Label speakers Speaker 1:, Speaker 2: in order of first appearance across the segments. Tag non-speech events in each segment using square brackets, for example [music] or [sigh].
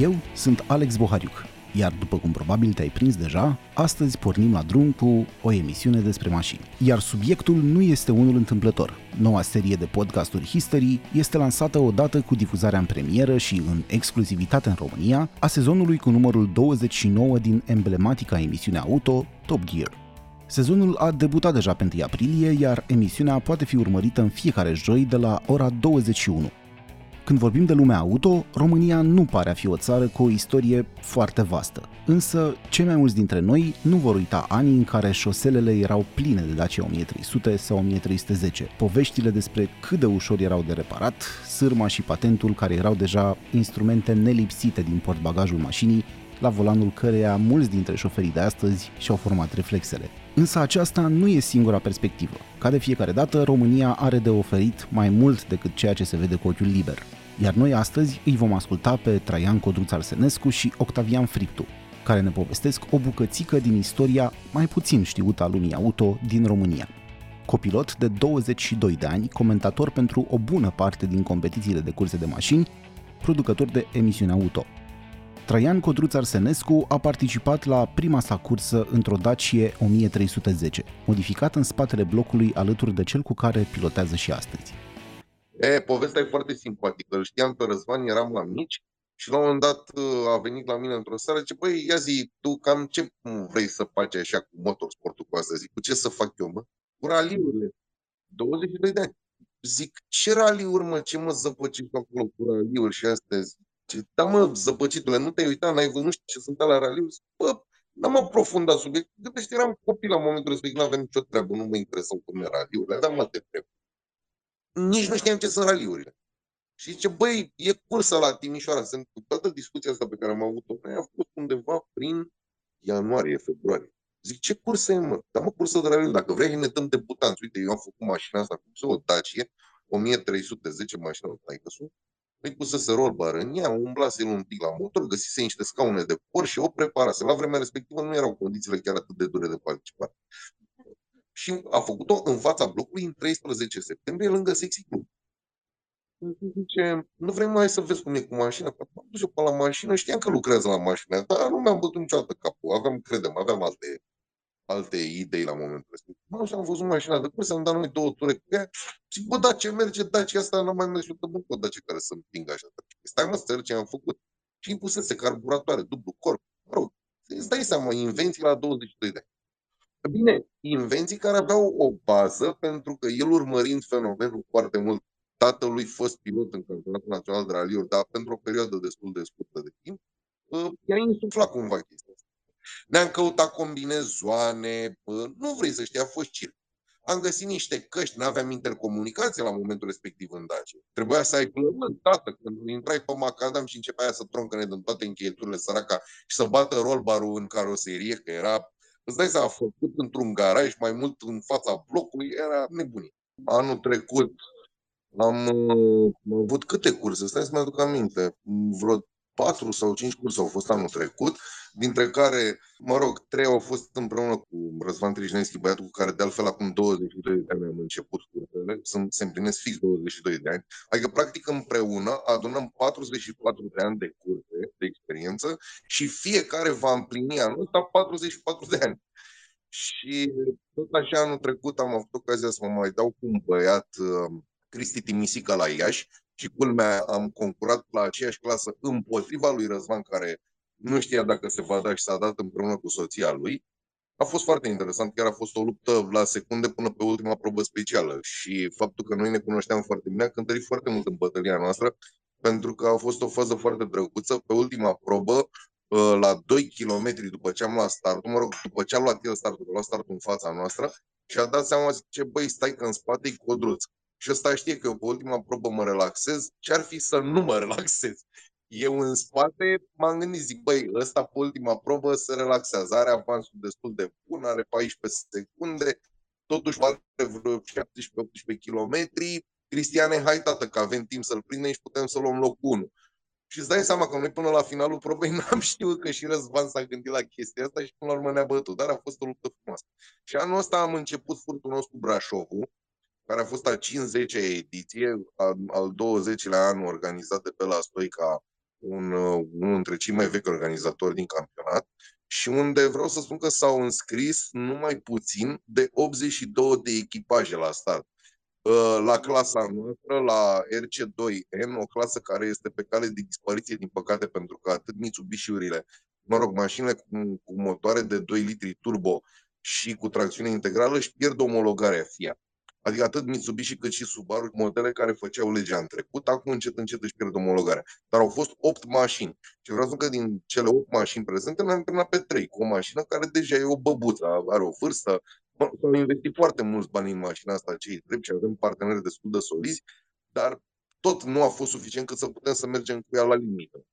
Speaker 1: Eu sunt Alex Bohariuc, iar după cum probabil te-ai prins deja, astăzi pornim la drum cu o emisiune despre mașini. Iar subiectul nu este unul întâmplător. Noua serie de podcasturi History este lansată odată cu difuzarea în premieră și în exclusivitate în România a sezonului cu numărul 29 din emblematica emisiune auto Top Gear. Sezonul a debutat deja pe 1 aprilie, iar emisiunea poate fi urmărită în fiecare joi de la ora 21. Când vorbim de lumea auto, România nu pare a fi o țară cu o istorie foarte vastă. Însă, cei mai mulți dintre noi nu vor uita anii în care șoselele erau pline de Dacia 1300 sau 1310, poveștile despre cât de ușor erau de reparat, sârma și patentul care erau deja instrumente nelipsite din portbagajul mașinii, la volanul căreia mulți dintre șoferii de astăzi și-au format reflexele. Însă aceasta nu e singura perspectivă. Ca de fiecare dată, România are de oferit mai mult decât ceea ce se vede cu ochiul liber. Iar noi astăzi îi vom asculta pe Traian Codruț Arsenescu și Octavian Friptu, care ne povestesc o bucățică din istoria mai puțin știută a lumii auto din România. Copilot de 22 de ani, comentator pentru o bună parte din competițiile de curse de mașini, producător de emisiune auto. Traian Codruț Arsenescu a participat la prima sa cursă într-o Dacie 1310, modificată în spatele blocului alături de cel cu care pilotează și astăzi.
Speaker 2: E, povestea e foarte simpatică. Îl știam pe Răzvan, eram la mici și la un moment dat uh, a venit la mine într-o seară, zice, băi, ia zi, tu cam ce vrei să faci așa cu motorsportul cu asta? Zic, cu ce să fac eu, mă? Cu raliurile. 22 de ani. Zic, ce raliuri, mă, ce mă zăpăcești acolo cu raliuri și astea? Zice, da, mă, zăpăcitule, nu te-ai uitat, n-ai văzut, nu știu ce sunt la raliuri? Zic, bă, n-am aprofundat subiect. Gândește, eram copil la momentul respectiv, nu aveam nicio treabă, nu mă interesau cum era raliurile, dar mă te trebuie nici nu știam ce sunt raliurile. Și zice, băi, e cursă la Timișoara. Sunt cu toată discuția asta pe care am avut-o. Noi a fost undeva prin ianuarie, februarie. Zic, ce cursă e, mă? Dar mă, cursă de raliuri. Dacă vrei, ne dăm debutanți. Uite, eu am făcut mașina asta, cu o Dacia, 1310 mașină, tai sunt. Păi pusese rollbar în ea, umblase el un pic la motor, găsise niște scaune de por și o preparase. La vremea respectivă nu erau condițiile chiar atât de dure de participare și a făcut-o în fața blocului în 13 septembrie lângă Sexy Club. Zice, nu vrem mai să vezi cum e cu mașina. M-am dus eu pe la mașină, știam că lucrează la mașină, dar nu mi-am bătut niciodată capul. Aveam, credem, aveam alte, alte idei la momentul respectiv. M-am și am văzut mașina de curs, am dat noi două ture cu ea. Și bă, da, ce merge Dacia asta, n-am mai mers eu bă, cu Dacia care să împingă așa. Stai mă, să ce am făcut. Și îmi pusese carburatoare, dublu corp. Mă rog, îți dai seama, invenții la 22 de ani. Bine, invenții care aveau o bază, pentru că el urmărind fenomenul foarte mult, tatălui fost pilot în Campionatul Național de Raliuri, dar pentru o perioadă destul de scurtă de timp, ă, i-a insuflat cumva chestia asta. Ne-am căutat combinazoane, nu vrei să știi, a fost circ. Am găsit niște căști, nu aveam intercomunicație la momentul respectiv în Dacia. Trebuia să ai plământ, tată, când intrai pe macadam și începea să troncăne din toate încheieturile săraca și să bată rollbar în caroserie, că era Îți dai seama, făcut într-un garaj, mai mult în fața blocului, era nebunie. Anul trecut am, uh, am avut câte curse? Stai să-mi aduc aminte. Vreo patru sau cinci curse au fost anul trecut, dintre care, mă rog, trei au fost împreună cu Răzvan Trișneschi, băiatul cu care de altfel acum 22 de ani am început cursele, sunt, se împlinesc fix 22 de ani. Adică, practic, împreună adunăm 44 de ani de curse, de experiență și fiecare va împlini anul ăsta 44 de ani. Și tot așa anul trecut am avut ocazia să mă mai dau cu un băiat, uh, Cristi Timisica la Iași, și culmea am concurat la aceeași clasă împotriva lui Răzvan, care nu știa dacă se va da și s-a dat împreună cu soția lui. A fost foarte interesant, chiar a fost o luptă la secunde până pe ultima probă specială și faptul că noi ne cunoșteam foarte bine a cântărit foarte mult în bătălia noastră, pentru că a fost o fază foarte drăguță. Pe ultima probă, ă, la 2 km după ce am luat startul, mă rog, după ce am luat el startul, a luat startul în fața noastră și a dat seama, zice, băi, stai că în spate e codruț. Și ăsta știe că eu pe ultima probă mă relaxez, ce ar fi să nu mă relaxez? Eu în spate m-am gândit, zic, băi, ăsta pe ultima probă se relaxează, are avansul destul de bun, are 14 secunde, totuși are vreo 17-18 km. Cristiane, hai tată, că avem timp să-l prindem și putem să luăm locul 1. Și îți dai seama că noi până la finalul probei [laughs] n-am știut că și Răzvan s-a gândit la chestia asta și până la urmă ne-a bătut, dar a fost o luptă frumoasă. Și anul ăsta am început furtunos cu Brașovul, care a fost a 50-a ediție, al, al 20-lea an organizat de pe la Stoica un, uh, unul dintre cei mai vechi organizatori din campionat și unde vreau să spun că s-au înscris numai puțin de 82 de echipaje la start. Uh, la clasa noastră, la RC2N, o clasă care este pe cale de dispariție, din păcate, pentru că atât Mitsubishi-urile, mă rog, mașinile cu, cu motoare de 2 litri turbo și cu tracțiune integrală își pierd omologarea Fiat. Adică atât Mitsubishi cât și Subaru, modele care făceau legea în trecut, acum încet încet își pierd omologarea. Dar au fost 8 mașini. Și vreau să spun că din cele 8 mașini prezente, ne-am terminat pe 3, cu o mașină care deja e o băbuță, are o vârstă. S-au investit foarte mulți bani în mașina asta, cei drept, și avem parteneri destul de solizi, dar tot nu a fost suficient cât să putem să mergem cu ea la limită.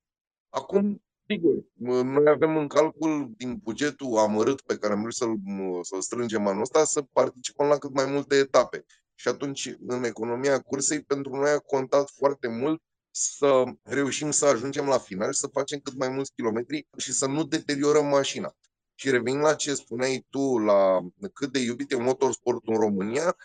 Speaker 2: Acum, Sigur, noi avem în calcul din bugetul amărât pe care am vrut să-l, să strângem anul ăsta să participăm la cât mai multe etape. Și atunci, în economia cursei, pentru noi a contat foarte mult să reușim să ajungem la final și să facem cât mai mulți kilometri și să nu deteriorăm mașina. Și revenind la ce spuneai tu, la cât de iubit e motorsportul în România,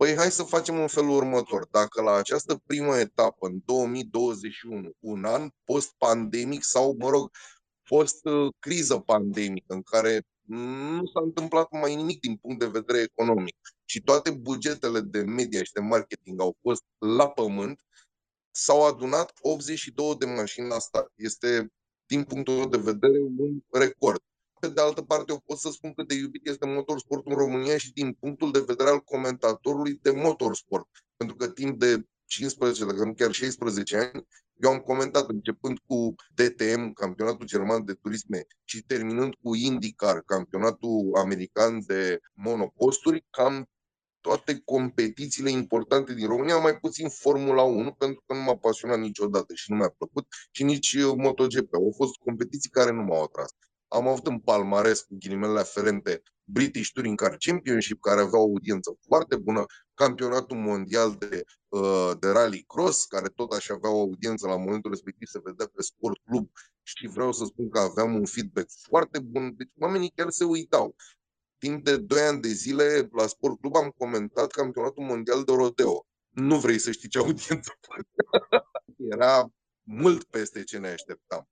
Speaker 2: Păi hai să facem un felul următor. Dacă la această primă etapă, în 2021, un an post-pandemic sau, mă rog, post-criză pandemică, în care nu s-a întâmplat mai nimic din punct de vedere economic și toate bugetele de media și de marketing au fost la pământ, s-au adunat 82 de mașini la start. Este, din punctul meu de vedere, un record. Pe de altă parte, eu pot să spun cât de iubit este motorsportul în România și din punctul de vedere al comentatorului de motorsport. Pentru că timp de 15, dacă nu chiar 16 ani, eu am comentat începând cu DTM, campionatul german de turisme, și terminând cu IndyCar, campionatul american de monoposturi, cam toate competițiile importante din România, mai puțin Formula 1, pentru că nu m-a pasionat niciodată și nu mi-a plăcut, și nici MotoGP. Au fost competiții care nu m-au atras. Am avut în palmares cu ghilimele aferente British Touring Car Championship, care avea o audiență foarte bună, campionatul mondial de, uh, de rally cross, care tot așa avea o audiență la momentul respectiv, se vedea pe Sport Club și vreau să spun că aveam un feedback foarte bun, deci oamenii chiar se uitau. Timp de 2 ani de zile la Sport Club am comentat campionatul mondial de rodeo. Nu vrei să știi ce audiență [laughs] Era mult peste ce ne așteptam.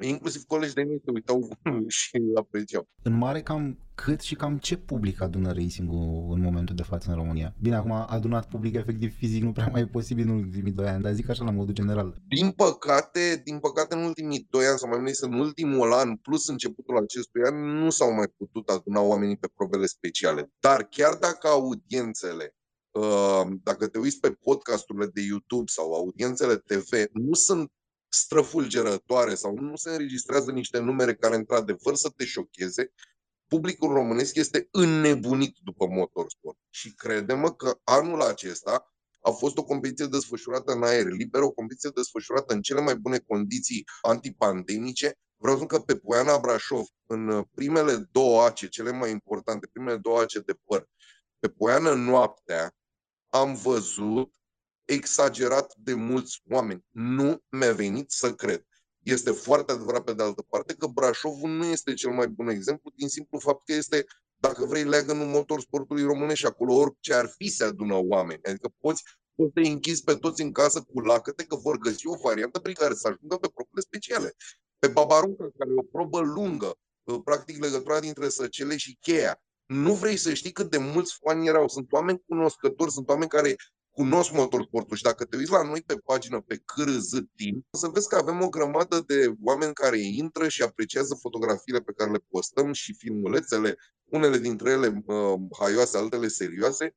Speaker 2: Inclusiv colegi de mei se uitau [laughs] [laughs] și apreciau.
Speaker 1: În mare, cam cât și cam ce public adună racing-ul în momentul de față în România? Bine, acum a adunat public efectiv fizic nu prea mai e posibil în ultimii doi ani, dar zic așa la modul general.
Speaker 2: Din păcate, din păcate în ultimii doi ani, sau mai bine în ultimul an, plus începutul acestui an, nu s-au mai putut aduna oamenii pe probele speciale. Dar chiar dacă audiențele uh, dacă te uiți pe podcasturile de YouTube sau audiențele TV, nu sunt străfulgerătoare sau nu se înregistrează niște numere care într-adevăr să te șocheze, publicul românesc este înnebunit după motorsport. Și credem că anul acesta a fost o competiție desfășurată în aer liber, o competiție desfășurată în cele mai bune condiții antipandemice. Vreau să spun că pe Poiana Brașov, în primele două ace, cele mai importante, primele două ace de păr, pe Poiana noaptea, am văzut exagerat de mulți oameni. Nu mi-a venit să cred. Este foarte adevărat pe de altă parte că Brașovul nu este cel mai bun exemplu din simplu fapt că este, dacă vrei, leagănul motorsportului românesc și acolo orice ar fi se adună oameni. Adică poți, poți să închizi pe toți în casă cu lacăte că vor găsi o variantă prin care să ajungă pe probele speciale. Pe Babarunca, care e o probă lungă, practic legătura dintre Săcele și Cheia, nu vrei să știi cât de mulți fani erau. Sunt oameni cunoscători, sunt oameni care cunosc motorsportul și dacă te uiți la noi pe pagină pe cârz timp, o să vezi că avem o grămadă de oameni care intră și apreciază fotografiile pe care le postăm și filmulețele, unele dintre ele uh, haioase, altele serioase.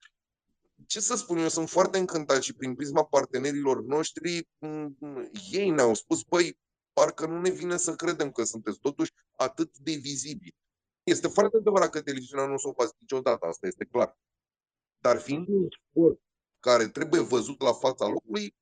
Speaker 2: Ce să spun eu, sunt foarte încântat și prin prisma partenerilor noștri, ei ne-au spus, păi, parcă nu ne vine să credem că sunteți totuși atât de vizibili. Este foarte adevărat că televiziunea nu o să o faci niciodată, asta este clar. Dar fiind un sport care trebuie văzut la fața locului,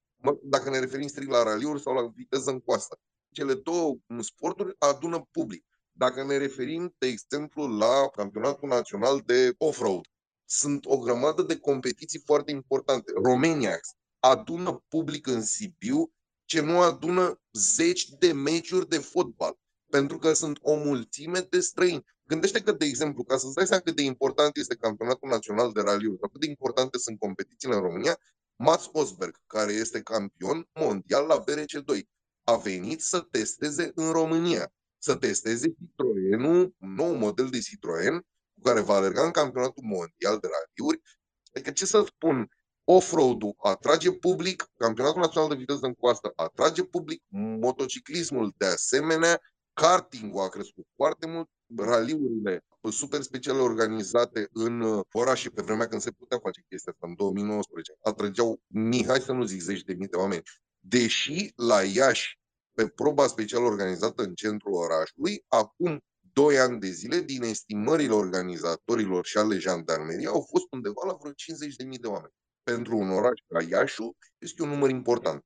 Speaker 2: dacă ne referim strict la raliuri sau la viteză în coastă. Cele două sporturi adună public. Dacă ne referim, de exemplu, la campionatul național de off-road, sunt o grămadă de competiții foarte importante. România adună public în Sibiu ce nu adună zeci de meciuri de fotbal, pentru că sunt o mulțime de străini. Gândește că, de exemplu, ca să-ți dai seama cât de important este campionatul național de raliuri, sau cât de importante sunt competițiile în România, Mats Osberg, care este campion mondial la BRC2.
Speaker 3: a venit să testeze în România. Să testeze Citroenul, un nou model de Citroen, cu care va alerga în campionatul mondial de raliuri. Adică ce să spun, off-road-ul atrage public, campionatul național de viteză în coastă atrage public, motociclismul de asemenea, karting-ul a crescut foarte mult, raliurile super speciale organizate în uh, orașe pe vremea când se putea face chestia asta, în 2019, atrăgeau mii, hai să nu zic zeci de mii de oameni. Deși la Iași, pe proba specială organizată în centrul orașului, acum doi ani de zile, din estimările organizatorilor și ale jandarmeriei, au fost undeva la vreo 50.000 de oameni. Pentru un oraș ca Iașu este un număr important.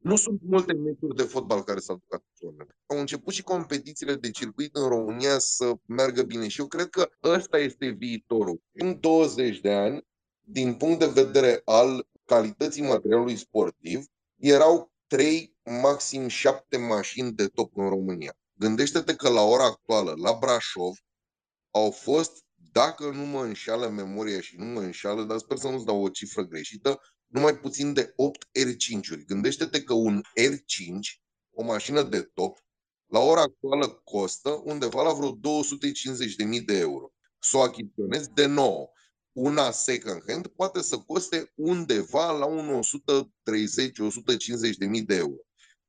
Speaker 3: Nu sunt multe meciuri de fotbal care s-au ducat oameni. Au început și competițiile de circuit în România să meargă bine și eu cred că ăsta este viitorul. În 20 de ani, din punct de vedere al calității materialului sportiv, erau 3, maxim 7 mașini de top în România. Gândește-te că la ora actuală, la Brașov, au fost, dacă nu mă înșală memoria și nu mă înșală, dar sper să nu-ți dau o cifră greșită, numai puțin de 8 R5-uri. Gândește-te că un R5, o mașină de top, la ora actuală costă undeva la vreo 250.000 de euro. Să o achiziționezi de nou. Una second hand poate să coste undeva la un 130-150.000 de euro.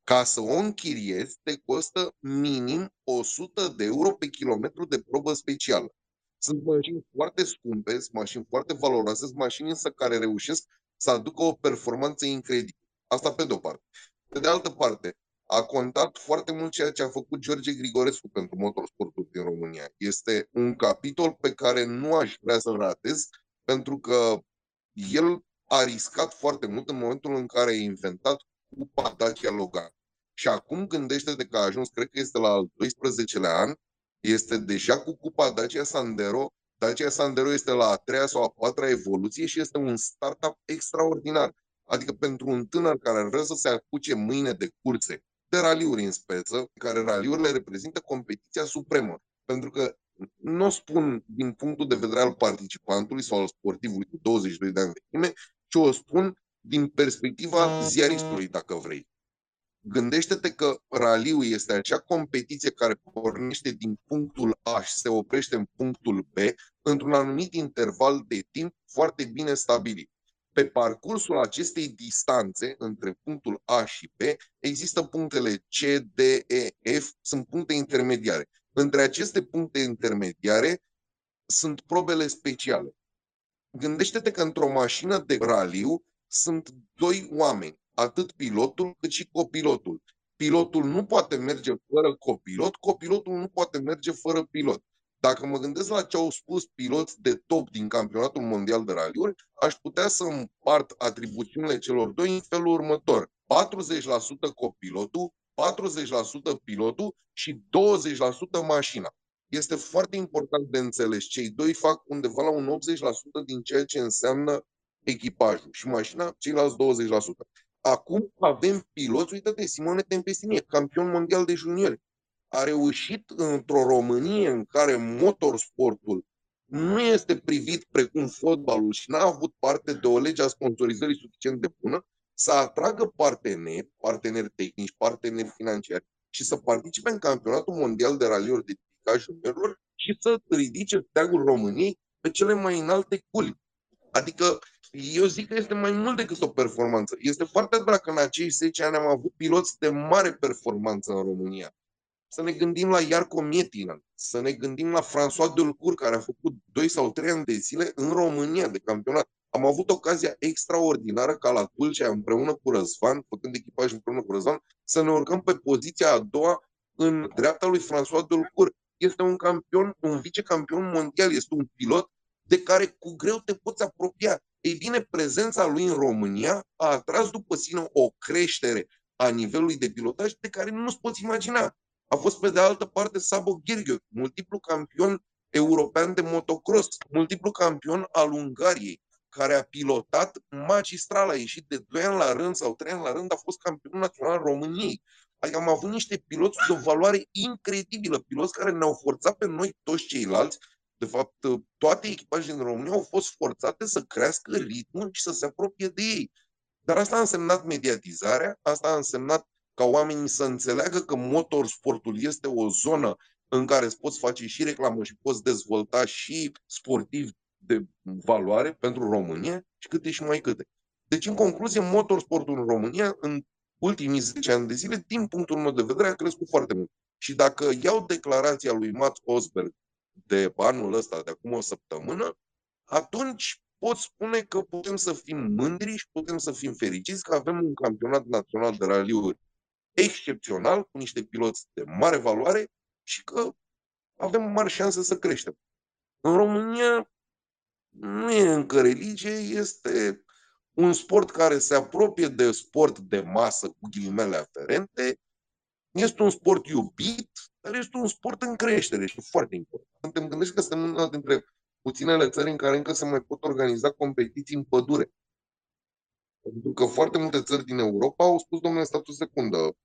Speaker 3: Ca să o închiriezi, te costă minim 100 de euro pe kilometru de probă specială. Sunt mașini foarte scumpe, sunt mașini foarte valoroase, sunt mașini însă care reușesc să aducă o performanță incredibilă. Asta pe de-o parte. Pe de altă parte, a contat foarte mult ceea ce a făcut George Grigorescu pentru motorsportul din România. Este un capitol pe care nu aș vrea să-l ratez, pentru că el a riscat foarte mult în momentul în care a inventat cupa Dacia Logan. Și acum gândește-te că a ajuns, cred că este la al 12-lea an, este deja cu cupa Dacia Sandero Dacia Sandero este la a treia sau a patra evoluție și este un startup extraordinar. Adică pentru un tânăr care vrea să se apuce mâine de curse, de raliuri în speță, care raliurile reprezintă competiția supremă. Pentru că nu o spun din punctul de vedere al participantului sau al sportivului cu 22 de ani vechime, ci o spun din perspectiva ziaristului, dacă vrei. Gândește-te că raliul este acea competiție care pornește din punctul A și se oprește în punctul B într-un anumit interval de timp foarte bine stabilit. Pe parcursul acestei distanțe între punctul A și B există punctele C, D, E, F, sunt puncte intermediare. Între aceste puncte intermediare sunt probele speciale. Gândește-te că într-o mașină de raliu sunt doi oameni atât pilotul cât și copilotul. Pilotul nu poate merge fără copilot, copilotul nu poate merge fără pilot. Dacă mă gândesc la ce au spus piloți de top din campionatul mondial de raliuri, aș putea să împart atribuțiunile celor doi în felul următor. 40% copilotul, 40% pilotul și 20% mașina. Este foarte important de înțeles. Cei doi fac undeva la un 80% din ceea ce înseamnă echipajul și mașina, ceilalți 20%. Acum avem piloți, uite-te, Simone Tempestini, campion mondial de juniori. A reușit într-o Românie în care motorsportul nu este privit precum fotbalul și n-a avut parte de o lege a sponsorizării suficient de bună, să atragă parteneri, parteneri tehnici, parteneri financiari și să participe în campionatul mondial de raliuri de picaj juniorilor și să ridice steagul României pe cele mai înalte culi. Adică eu zic că este mai mult decât o performanță. Este foarte drag că în acei 10 ani am avut piloți de mare performanță în România. Să ne gândim la Iarco Mietina, să ne gândim la François Delcourt, care a făcut 2 sau 3 ani de zile în România de campionat. Am avut ocazia extraordinară ca la Tulcea împreună cu Răzvan, făcând echipaj împreună cu Răzvan, să ne urcăm pe poziția a doua în dreapta lui François Delcourt. Este un campion, un vicecampion mondial, este un pilot de care cu greu te poți apropia. Ei bine, prezența lui în România a atras după sine o creștere a nivelului de pilotaj de care nu-ți poți imagina. A fost pe de altă parte Sabo Gherghiu, multiplu campion european de motocross, multiplu campion al Ungariei, care a pilotat magistral, a ieșit de 2 ani la rând sau 3 ani la rând, a fost campion național al României. Adică am avut niște piloți de o valoare incredibilă, piloți care ne-au forțat pe noi toți ceilalți de fapt, toate echipajele din România au fost forțate să crească ritmul și să se apropie de ei. Dar asta a însemnat mediatizarea, asta a însemnat ca oamenii să înțeleagă că motorsportul este o zonă în care îți poți face și reclamă și poți dezvolta și sportiv de valoare pentru România și câte și mai câte. Deci, în concluzie, motorsportul în România, în ultimii 10 ani de zile, din punctul meu de vedere, a crescut foarte mult. Și dacă iau declarația lui Mats Osberg de anul ăsta, de acum o săptămână, atunci pot spune că putem să fim mândri și putem să fim fericiți că avem un campionat național de raliuri excepțional, cu niște piloți de mare valoare și că avem mare șansă să creștem. În România nu e încă religie, este un sport care se apropie de sport de masă cu ghilimele aferente, este un sport iubit, dar este un sport în creștere și foarte important. Te gândești că suntem una dintre puținele țări în care încă se mai pot organiza competiții în pădure. Pentru că foarte multe țări din Europa au spus, domnule, statul secundă,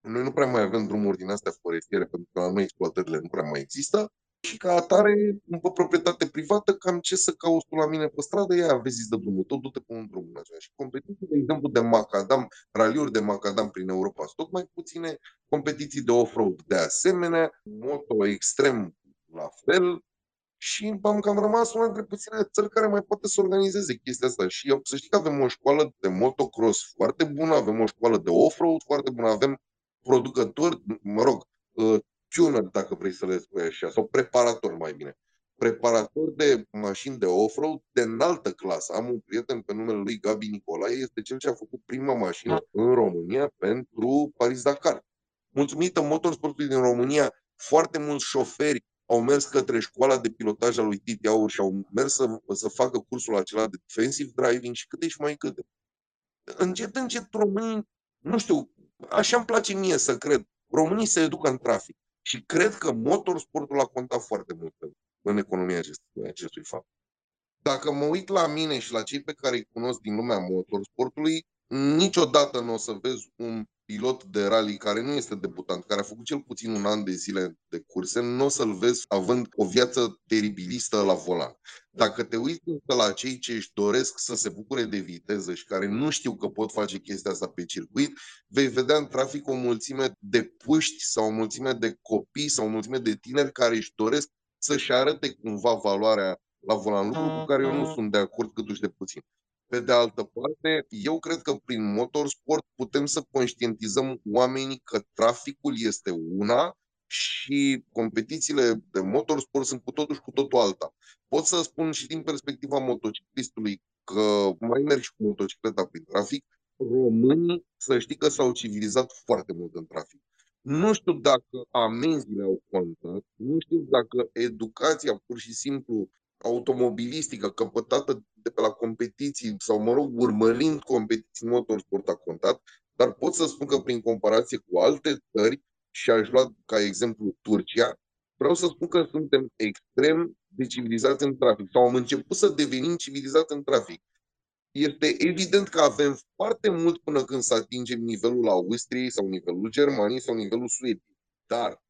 Speaker 3: noi nu prea mai avem drumuri din astea forestiere, pentru că la noi exploatările nu prea mai există și ca atare, pe proprietate privată, cam ce să cauți tu la mine pe stradă, ia vezi de drumul tot, du-te pe un drum în așa. Și competiții, de exemplu, de macadam, raliuri de macadam prin Europa sunt tot mai puține, competiții de off-road de asemenea, moto extrem la fel, și am cam rămas una dintre puținele țări care mai poate să organizeze chestia asta. Și eu, să știi că avem o școală de motocross foarte bună, avem o școală de off-road foarte bună, avem producători, mă rog, uh, tuner, dacă vrei să le spui așa, sau preparator mai bine. Preparator de mașini de off-road de înaltă clasă. Am un prieten pe numele lui Gabi Nicolae, este cel ce a făcut prima mașină în România pentru Paris-Dakar. Mulțumită motorsportului din România, foarte mulți șoferi au mers către școala de pilotaj a lui Titi Aur și au mers să, să facă cursul acela de defensive driving și câte și mai câte. Încet, încet românii, nu știu, așa îmi place mie să cred, românii se educă în trafic. Și cred că motorsportul a contat foarte mult în economia acestui, acestui fapt. Dacă mă uit la mine și la cei pe care îi cunosc din lumea motorsportului, niciodată nu o să vezi un pilot de rally care nu este debutant, care a făcut cel puțin un an de zile de curse, nu o să-l vezi având o viață teribilistă la volan. Dacă te uiți la cei ce își doresc să se bucure de viteză și care nu știu că pot face chestia asta pe circuit, vei vedea în trafic o mulțime de puști sau o mulțime de copii sau o mulțime de tineri care își doresc să-și arate cumva valoarea la volan, lucru cu care eu nu mm-hmm. sunt de acord câtuși de puțin. Pe de altă parte, eu cred că prin motorsport putem să conștientizăm oamenii că traficul este una și competițiile de motorsport sunt cu totul și cu totul alta. Pot să spun și din perspectiva motociclistului că mai mergi cu motocicleta prin trafic, românii să știi că s-au civilizat foarte mult în trafic. Nu știu dacă amenziile au contat, nu știu dacă educația pur și simplu automobilistică căpătată de pe la competiții sau, mă rog, urmărind competiții motorsport a contat, dar pot să spun că prin comparație cu alte țări, și aș lua ca exemplu Turcia, vreau să spun că suntem extrem de civilizați în trafic sau am început să devenim civilizați în trafic. Este evident că avem foarte mult până când să atingem nivelul Austriei sau nivelul Germaniei sau nivelul Suediei. Dar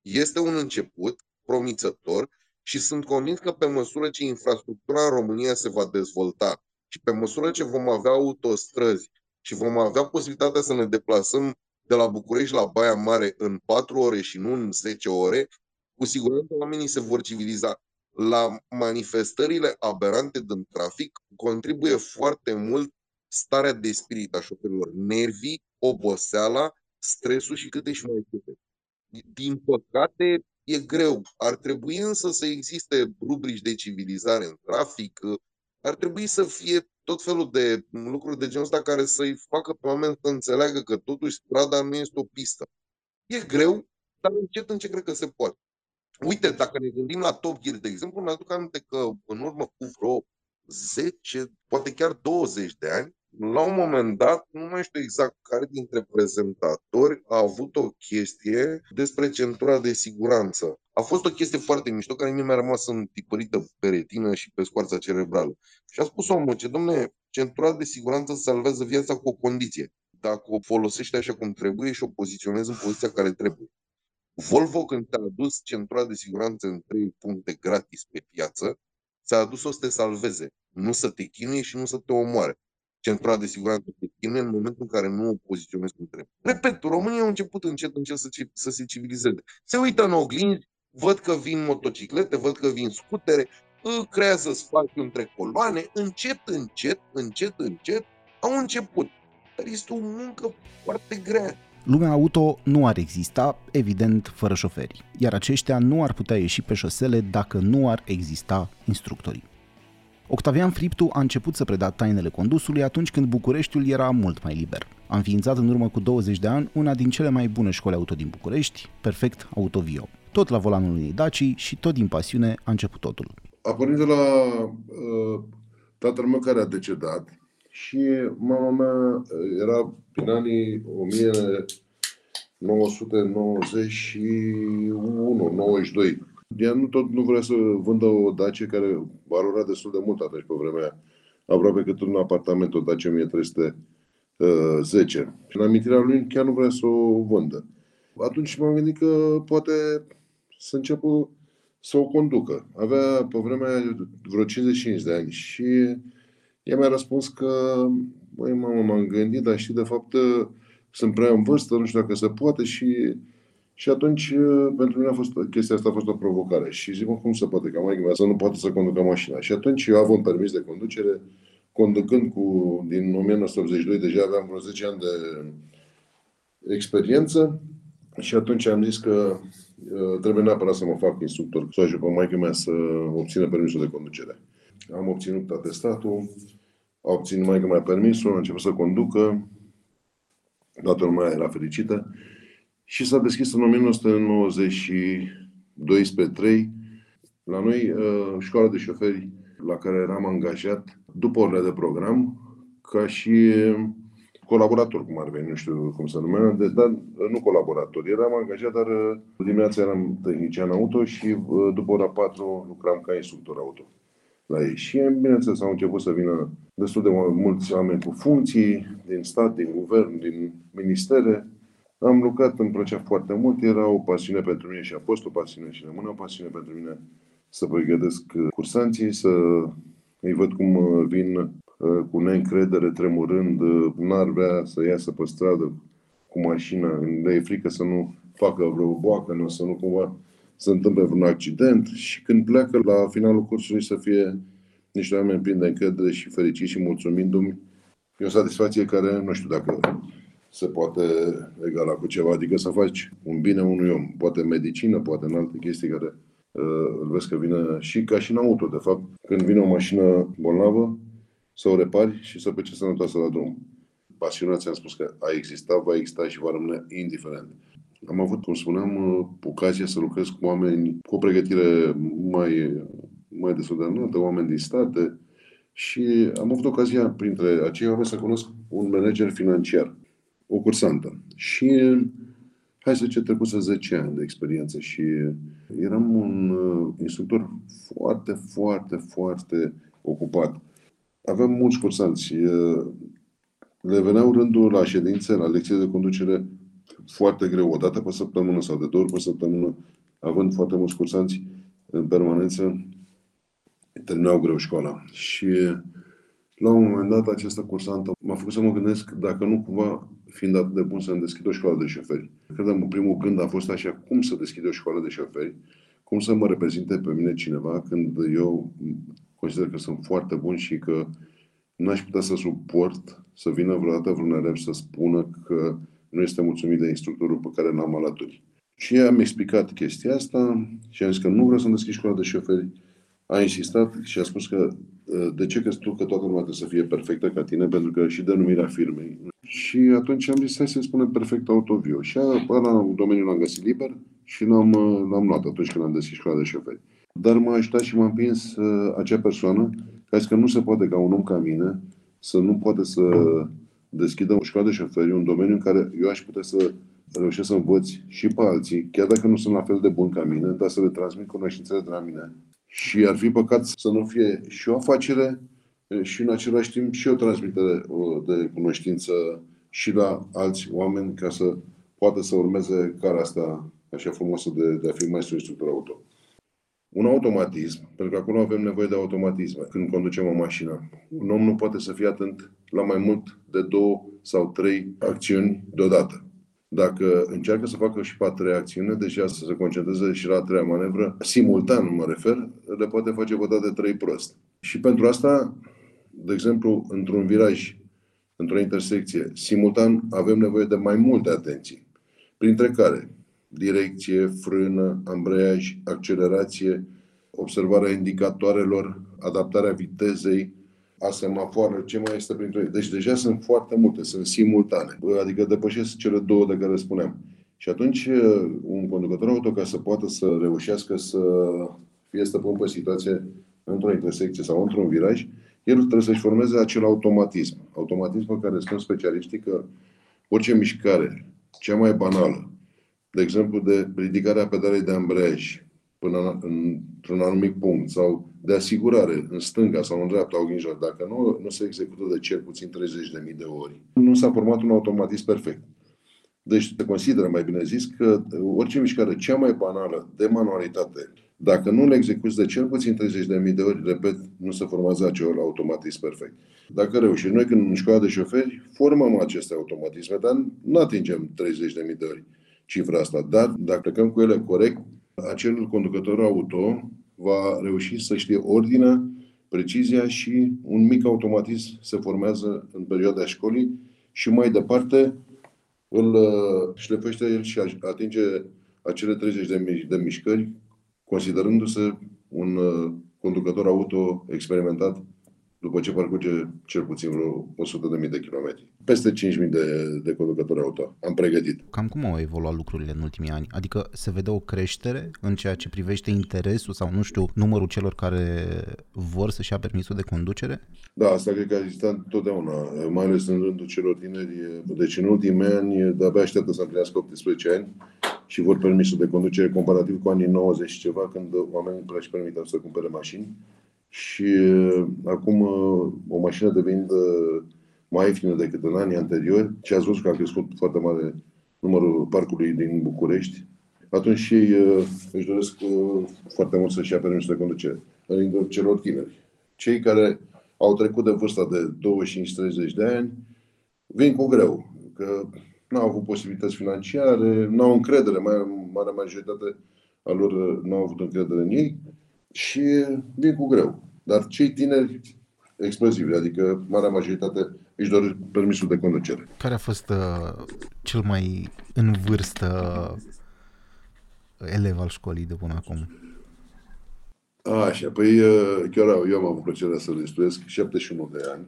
Speaker 3: este un început promițător și sunt convins că pe măsură ce infrastructura în România se va dezvolta și pe măsură ce vom avea autostrăzi și vom avea posibilitatea să ne deplasăm de la București la Baia Mare în 4 ore și nu în 10 ore, cu siguranță oamenii se vor civiliza. La manifestările aberante din trafic contribuie foarte mult starea de spirit a șoferilor, nervii, oboseala, stresul și câte și mai câte. Din păcate, e greu. Ar trebui însă să existe rubrici de civilizare în trafic, ar trebui să fie tot felul de lucruri de genul ăsta care să-i facă pe oameni să înțeleagă că totuși strada nu este o pistă. E greu, dar încet, încet cred că se poate. Uite, dacă ne gândim la Top Gear, de exemplu, ne aduc aminte că în urmă cu vreo 10, poate chiar 20 de ani, la un moment dat, nu mai știu exact care dintre prezentatori a avut o chestie despre centura de siguranță. A fost o chestie foarte mișto care mie mi-a rămas întipărită pe retină și pe scoarța cerebrală. Și a spus omul ce, domne, centura de siguranță salvează viața cu o condiție. Dacă o folosești așa cum trebuie și o poziționezi în poziția care trebuie. Volvo, când te-a adus centura de siguranță în trei puncte gratis pe piață, ți-a adus-o să te salveze, nu să te chinuie și nu să te omoare centura de siguranță pe tine în momentul în care nu o poziționezi cum trebuie. Repet, România a început încet, încet să, să se civilizeze. Se uită în oglinzi, văd că vin motociclete, văd că vin scutere, creează spațiu între coloane, încet, încet, încet, încet, au început. Dar este o muncă foarte grea.
Speaker 1: Lumea auto nu ar exista, evident, fără șoferi, iar aceștia nu ar putea ieși pe șosele dacă nu ar exista instructorii. Octavian Friptu a început să preda tainele condusului atunci când Bucureștiul era mult mai liber. A înființat în urmă cu 20 de ani una din cele mai bune școli auto din București, Perfect Autovio. Tot la volanul unei Daci și tot din pasiune a început totul.
Speaker 2: A pornit de la uh, tatăl meu care a decedat și mama mea era prin anii 1991-92 ea nu tot nu vrea să vândă o Dacie care valora destul de mult atunci pe vremea aia. Aproape cât un apartament, o Dacie 1310. Și în amintirea lui chiar nu vrea să o vândă. Atunci m-am gândit că poate să înceapă să o conducă. Avea pe vremea aia vreo 55 de ani și ea mi-a răspuns că, măi, mamă, m-am gândit, dar știi, de fapt, sunt prea în vârstă, nu știu dacă se poate și și atunci, uh, pentru mine a fost, chestia asta a fost o provocare. Și zic, mă, cum se poate ca mai să nu poate să conducă mașina? Și atunci eu având permis de conducere, conducând cu, din 1982, deja aveam vreo 10 ani de experiență și atunci am zis că uh, trebuie neapărat să mă fac instructor, să ajut pe maică mea să obțină permisul de conducere. Am obținut atestatul, a obținut maică mea permisul, a început să conducă, toată lumea era fericită și s-a deschis în 1992 spre 3 la noi uh, școala de șoferi la care eram angajat după orele de program ca și colaborator, cum ar veni, nu știu cum se numea, de, dar nu colaborator. Eram angajat, dar uh, dimineața eram tehnician auto și uh, după ora 4 lucram ca instructor auto la ei. Și, bineînțeles, au început să vină destul de mulți oameni cu funcții din stat, din guvern, din ministere, am lucrat, îmi plăcea foarte mult, era o pasiune pentru mine și a fost o pasiune și rămâne o pasiune pentru mine să pregătesc cursanții, să îi văd cum uh, vin uh, cu neîncredere, tremurând, uh, n-ar vrea să iasă pe stradă cu mașina, le e frică să nu facă vreo boacă, să nu cumva să întâmple vreun accident și când pleacă la finalul cursului să fie niște oameni plini de încredere și fericiți și mulțumindu-mi. E o satisfacție care nu știu dacă se poate egala cu ceva, adică să faci un bine unui om, poate în medicină, poate în alte chestii care uh, îl vezi că vine și ca și în auto, de fapt, când vine o mașină bolnavă, să o repari și să plece sănătoasă la drum. Pasiunea ți-am spus că a existat, va exista și va rămâne indiferent. Am avut, cum spuneam, uh, ocazia să lucrez cu oameni cu o pregătire mai, mai destul de înaltă, oameni din state, și am avut ocazia, printre acei oameni, să cunosc un manager financiar o cursantă. Și hai să zice, să 10 ani de experiență și eram un uh, instructor foarte, foarte, foarte ocupat. Aveam mulți cursanți. Uh, le veneau rândul la ședințe, la lecții de conducere foarte greu, o dată pe săptămână sau de două ori pe săptămână, având foarte mulți cursanți în permanență, terminau greu școala. Și la un moment dat, această cursantă m-a făcut să mă gândesc dacă nu cumva fiind atât de bun să-mi deschid o școală de șoferi. Cred că primul gând a fost așa, cum să deschid o școală de șoferi, cum să mă reprezinte pe mine cineva când eu consider că sunt foarte bun și că n-aș putea să suport să vină vreodată vreun elev să spună că nu este mulțumit de instructorul pe care l-am alături. Și am explicat chestia asta și am zis că nu vreau să-mi deschid școala de șoferi. A insistat și a spus că de ce crezi tu că toată lumea trebuie să fie perfectă ca tine? Pentru că și denumirea firmei și atunci am zis, hai să spunem perfect autovio. Și ăla domeniul l-am găsit liber și l-am, l-am luat atunci când am deschis școala de șoferi. Dar m-a ajutat și m-a împins uh, acea persoană care că nu se poate ca un om ca mine să nu poate să deschidă o școală de șoferi, un domeniu în care eu aș putea să reușesc să învăț și pe alții, chiar dacă nu sunt la fel de bun ca mine, dar să le transmit cunoștințele de la mine. Și ar fi păcat să nu fie și o afacere, și în același timp și o transmitere de cunoștință și la alți oameni ca să poată să urmeze cara asta așa frumoasă de, de a fi maestru instructor auto. un automatism, pentru că acolo avem nevoie de automatism când conducem o mașină. Un om nu poate să fie atent la mai mult de două sau trei acțiuni deodată. Dacă încearcă să facă și pe a treia acțiune, deja să se concentreze și la a treia manevră, simultan mă refer, le poate face pe de trei prost. Și pentru asta, de exemplu, într-un viraj, într-o intersecție, simultan avem nevoie de mai multe atenții, printre care direcție, frână, ambreiaj, accelerație, observarea indicatoarelor, adaptarea vitezei, a semafoară, ce mai este printre ei. Deci deja sunt foarte multe, sunt simultane, adică depășesc cele două de care spuneam. Și atunci un conducător auto, ca să poată să reușească să fie stăpân pe situație într-o intersecție sau într-un viraj, el trebuie să-și formeze acel automatism. Automatism pe care spun specialiștii că orice mișcare, cea mai banală, de exemplu, de ridicarea pedalei de ambreiaj până într-un anumit punct sau de asigurare în stânga sau în dreapta oghinjilor, dacă nu, nu se execută de cel puțin 30.000 de ori, nu s-a format un automatism perfect. Deci se consideră, mai bine zis, că orice mișcare cea mai banală de manualitate, dacă nu le execuți de cel puțin 30.000 de ori, repet, nu se formează acel automatism perfect. Dacă reușim, noi când în școala de șoferi formăm aceste automatisme, dar nu atingem 30.000 de ori cifra asta. Dar dacă plecăm cu ele corect, acel conducător auto va reuși să știe ordinea, precizia și un mic automatism se formează în perioada școlii și mai departe îl uh, șlepește el și atinge acele 30 de, mi- de mișcări, considerându-se un uh, conducător auto experimentat după ce parcurge cel puțin vreo 100.000 de kilometri. Peste 5.000 de, de conducători auto. Am pregătit.
Speaker 1: Cam cum au evoluat lucrurile în ultimii ani? Adică se vede o creștere în ceea ce privește interesul sau, nu știu, numărul celor care vor să-și ia permisul de conducere?
Speaker 2: Da, asta cred că a existat întotdeauna, mai ales în rândul celor tineri. Deci în ultimii ani, de-abia așteaptă să împlinească 18 ani și vor permisul de conducere comparativ cu anii 90 ceva, când oamenii își permiteau să cumpere mașini și uh, acum uh, o mașină devenind uh, mai ieftină decât în anii anteriori și ați văzut că a crescut foarte mare numărul parcului din București, atunci și își doresc foarte mult să-și ia permisul de conducere în rândul celor tineri. Cei care au trecut de vârsta de 25-30 de ani vin cu greu, că nu au avut posibilități financiare, nu au încredere, mai mare majoritate a lor nu au avut încredere în ei și vin cu greu. Dar cei tineri explozivi, adică marea majoritate își doresc permisul de conducere.
Speaker 1: Care a fost uh, cel mai în vârstă elev al școlii de până acum?
Speaker 2: Așa, păi uh, chiar eu am avut plăcerea să-l instruiesc, 71 de ani.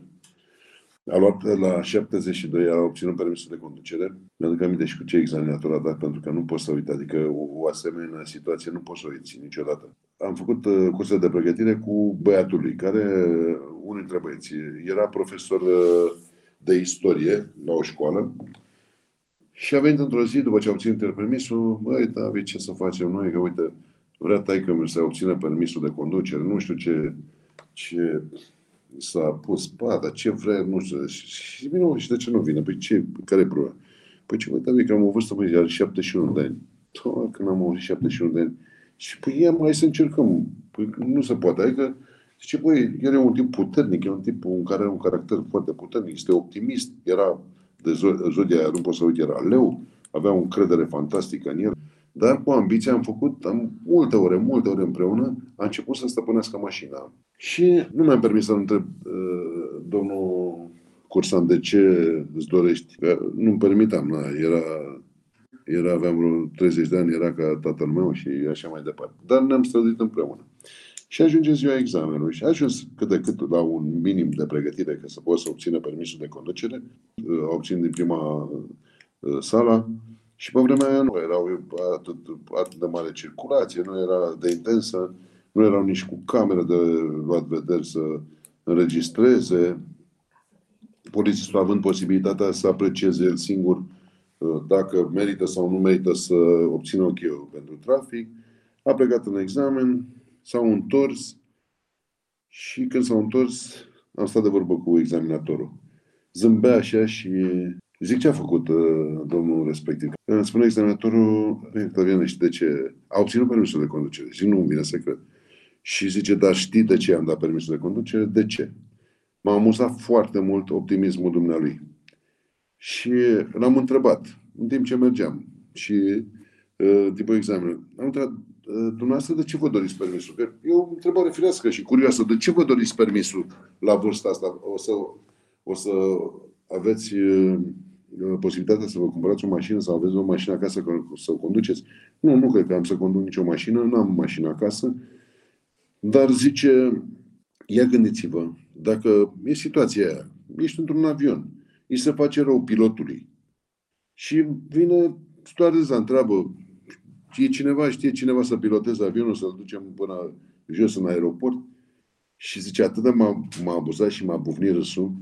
Speaker 2: A luat la 72, a obținut permisul de conducere. Mi-aduc aminte și cu ce examinator a dat, pentru că nu pot să uit. Adică o, o asemenea situație nu poți să o uiți niciodată. Am făcut uh, curse de pregătire cu băiatul lui, care, unul dintre băieții, era profesor uh, de istorie la o școală și a venit într-o zi, după ce a obținut permisul, băi, David, ce să facem noi? Că uite, vrea taică să obțină permisul de conducere, nu știu ce, ce s-a pus, pa, dar ce vrea, nu știu. Și vine, și de ce nu vine? Păi ce, care e problema? Păi ce, uite, că am o vârstă, păi, are 71 de ani. Doamne, când am avut 71 de ani. Și păi, ia mai să încercăm. Păi nu se poate. Adică, zice, păi, el e un tip puternic, e un tip un care are un caracter foarte puternic, este optimist, era de zodia, nu pot să uit, era leu, avea o încredere fantastică în el. Dar cu ambiția am făcut, am multe ore, multe ore împreună, a început să stăpânească mașina. Și nu mi-am permis să întreb uh, domnul Cursan de ce îți dorești. Nu-mi permitam, na, era, era, aveam vreo 30 de ani, era ca tatăl meu și așa mai departe. Dar ne-am străduit împreună. Și ajunge ziua examenului și a ajuns cât de cât la un minim de pregătire ca să pot să obțină permisul de conducere. Uh, obțin din prima uh, sala și pe vremea aia nu erau atât, atât de mare circulație, nu era de intensă, nu erau nici cu cameră de luat vederi să înregistreze. Polițistul având posibilitatea să aprecieze el singur uh, dacă merită sau nu merită să obțină ok pentru trafic, a plecat în examen, s-au întors și când s-au întors am stat de vorbă cu examinatorul. Zâmbea așa și Zic ce a făcut uh, domnul respectiv. Îmi spune examinatorul, Octavian, și de ce? A obținut permisul de conducere. Zic, nu, bine să cred. Și zice, dar știi de ce am dat permisul de conducere? De ce? M-a amuzat foarte mult optimismul dumnealui. Și l-am întrebat, în timp ce mergeam și uh, timpul examenului, am întrebat, uh, dumneavoastră, de ce vă doriți permisul? Că e o întrebare firească și curioasă. De ce vă doriți permisul la vârsta asta? O să, o să aveți uh, posibilitatea să vă cumpărați o mașină sau aveți o mașină acasă să o conduceți? Nu, nu cred că am să conduc nicio mașină, nu am mașină acasă. Dar zice, ia gândiți-vă, dacă e situația aia, ești într-un avion, îi se face rău pilotului și vine stoareza, întreabă, e cineva, știe cineva să piloteze avionul, să-l ducem până jos în aeroport? Și zice, atât de m-a, m-a abuzat și m-a bufnit râsul,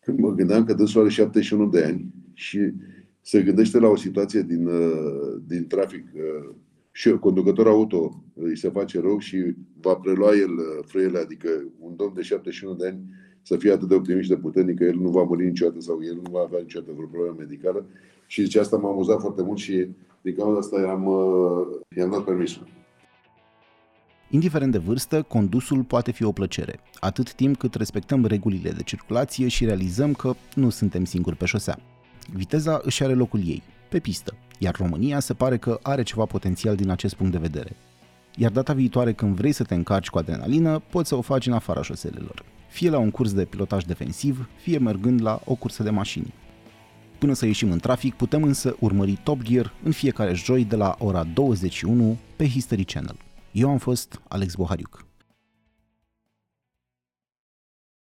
Speaker 2: când mă gândeam că dânsul are 71 de ani și se gândește la o situație din, uh, din trafic uh, și conducător auto îi se face rău și va prelua el uh, frâiele, adică un domn de 71 de ani să fie atât de optimist și de puternic că el nu va muri niciodată sau el nu va avea niciodată vreo problemă medicală. Și zice, asta m-a amuzat foarte mult și din cauza asta i-am, i-am dat permisul.
Speaker 1: Indiferent de vârstă, condusul poate fi o plăcere, atât timp cât respectăm regulile de circulație și realizăm că nu suntem singuri pe șosea. Viteza își are locul ei, pe pistă, iar România se pare că are ceva potențial din acest punct de vedere. Iar data viitoare când vrei să te încarci cu adrenalină, poți să o faci în afara șoselelor, fie la un curs de pilotaj defensiv, fie mergând la o cursă de mașini. Până să ieșim în trafic, putem însă urmări Top Gear în fiecare joi de la ora 21 pe History Channel. Eu am fost Alex Bohariuc.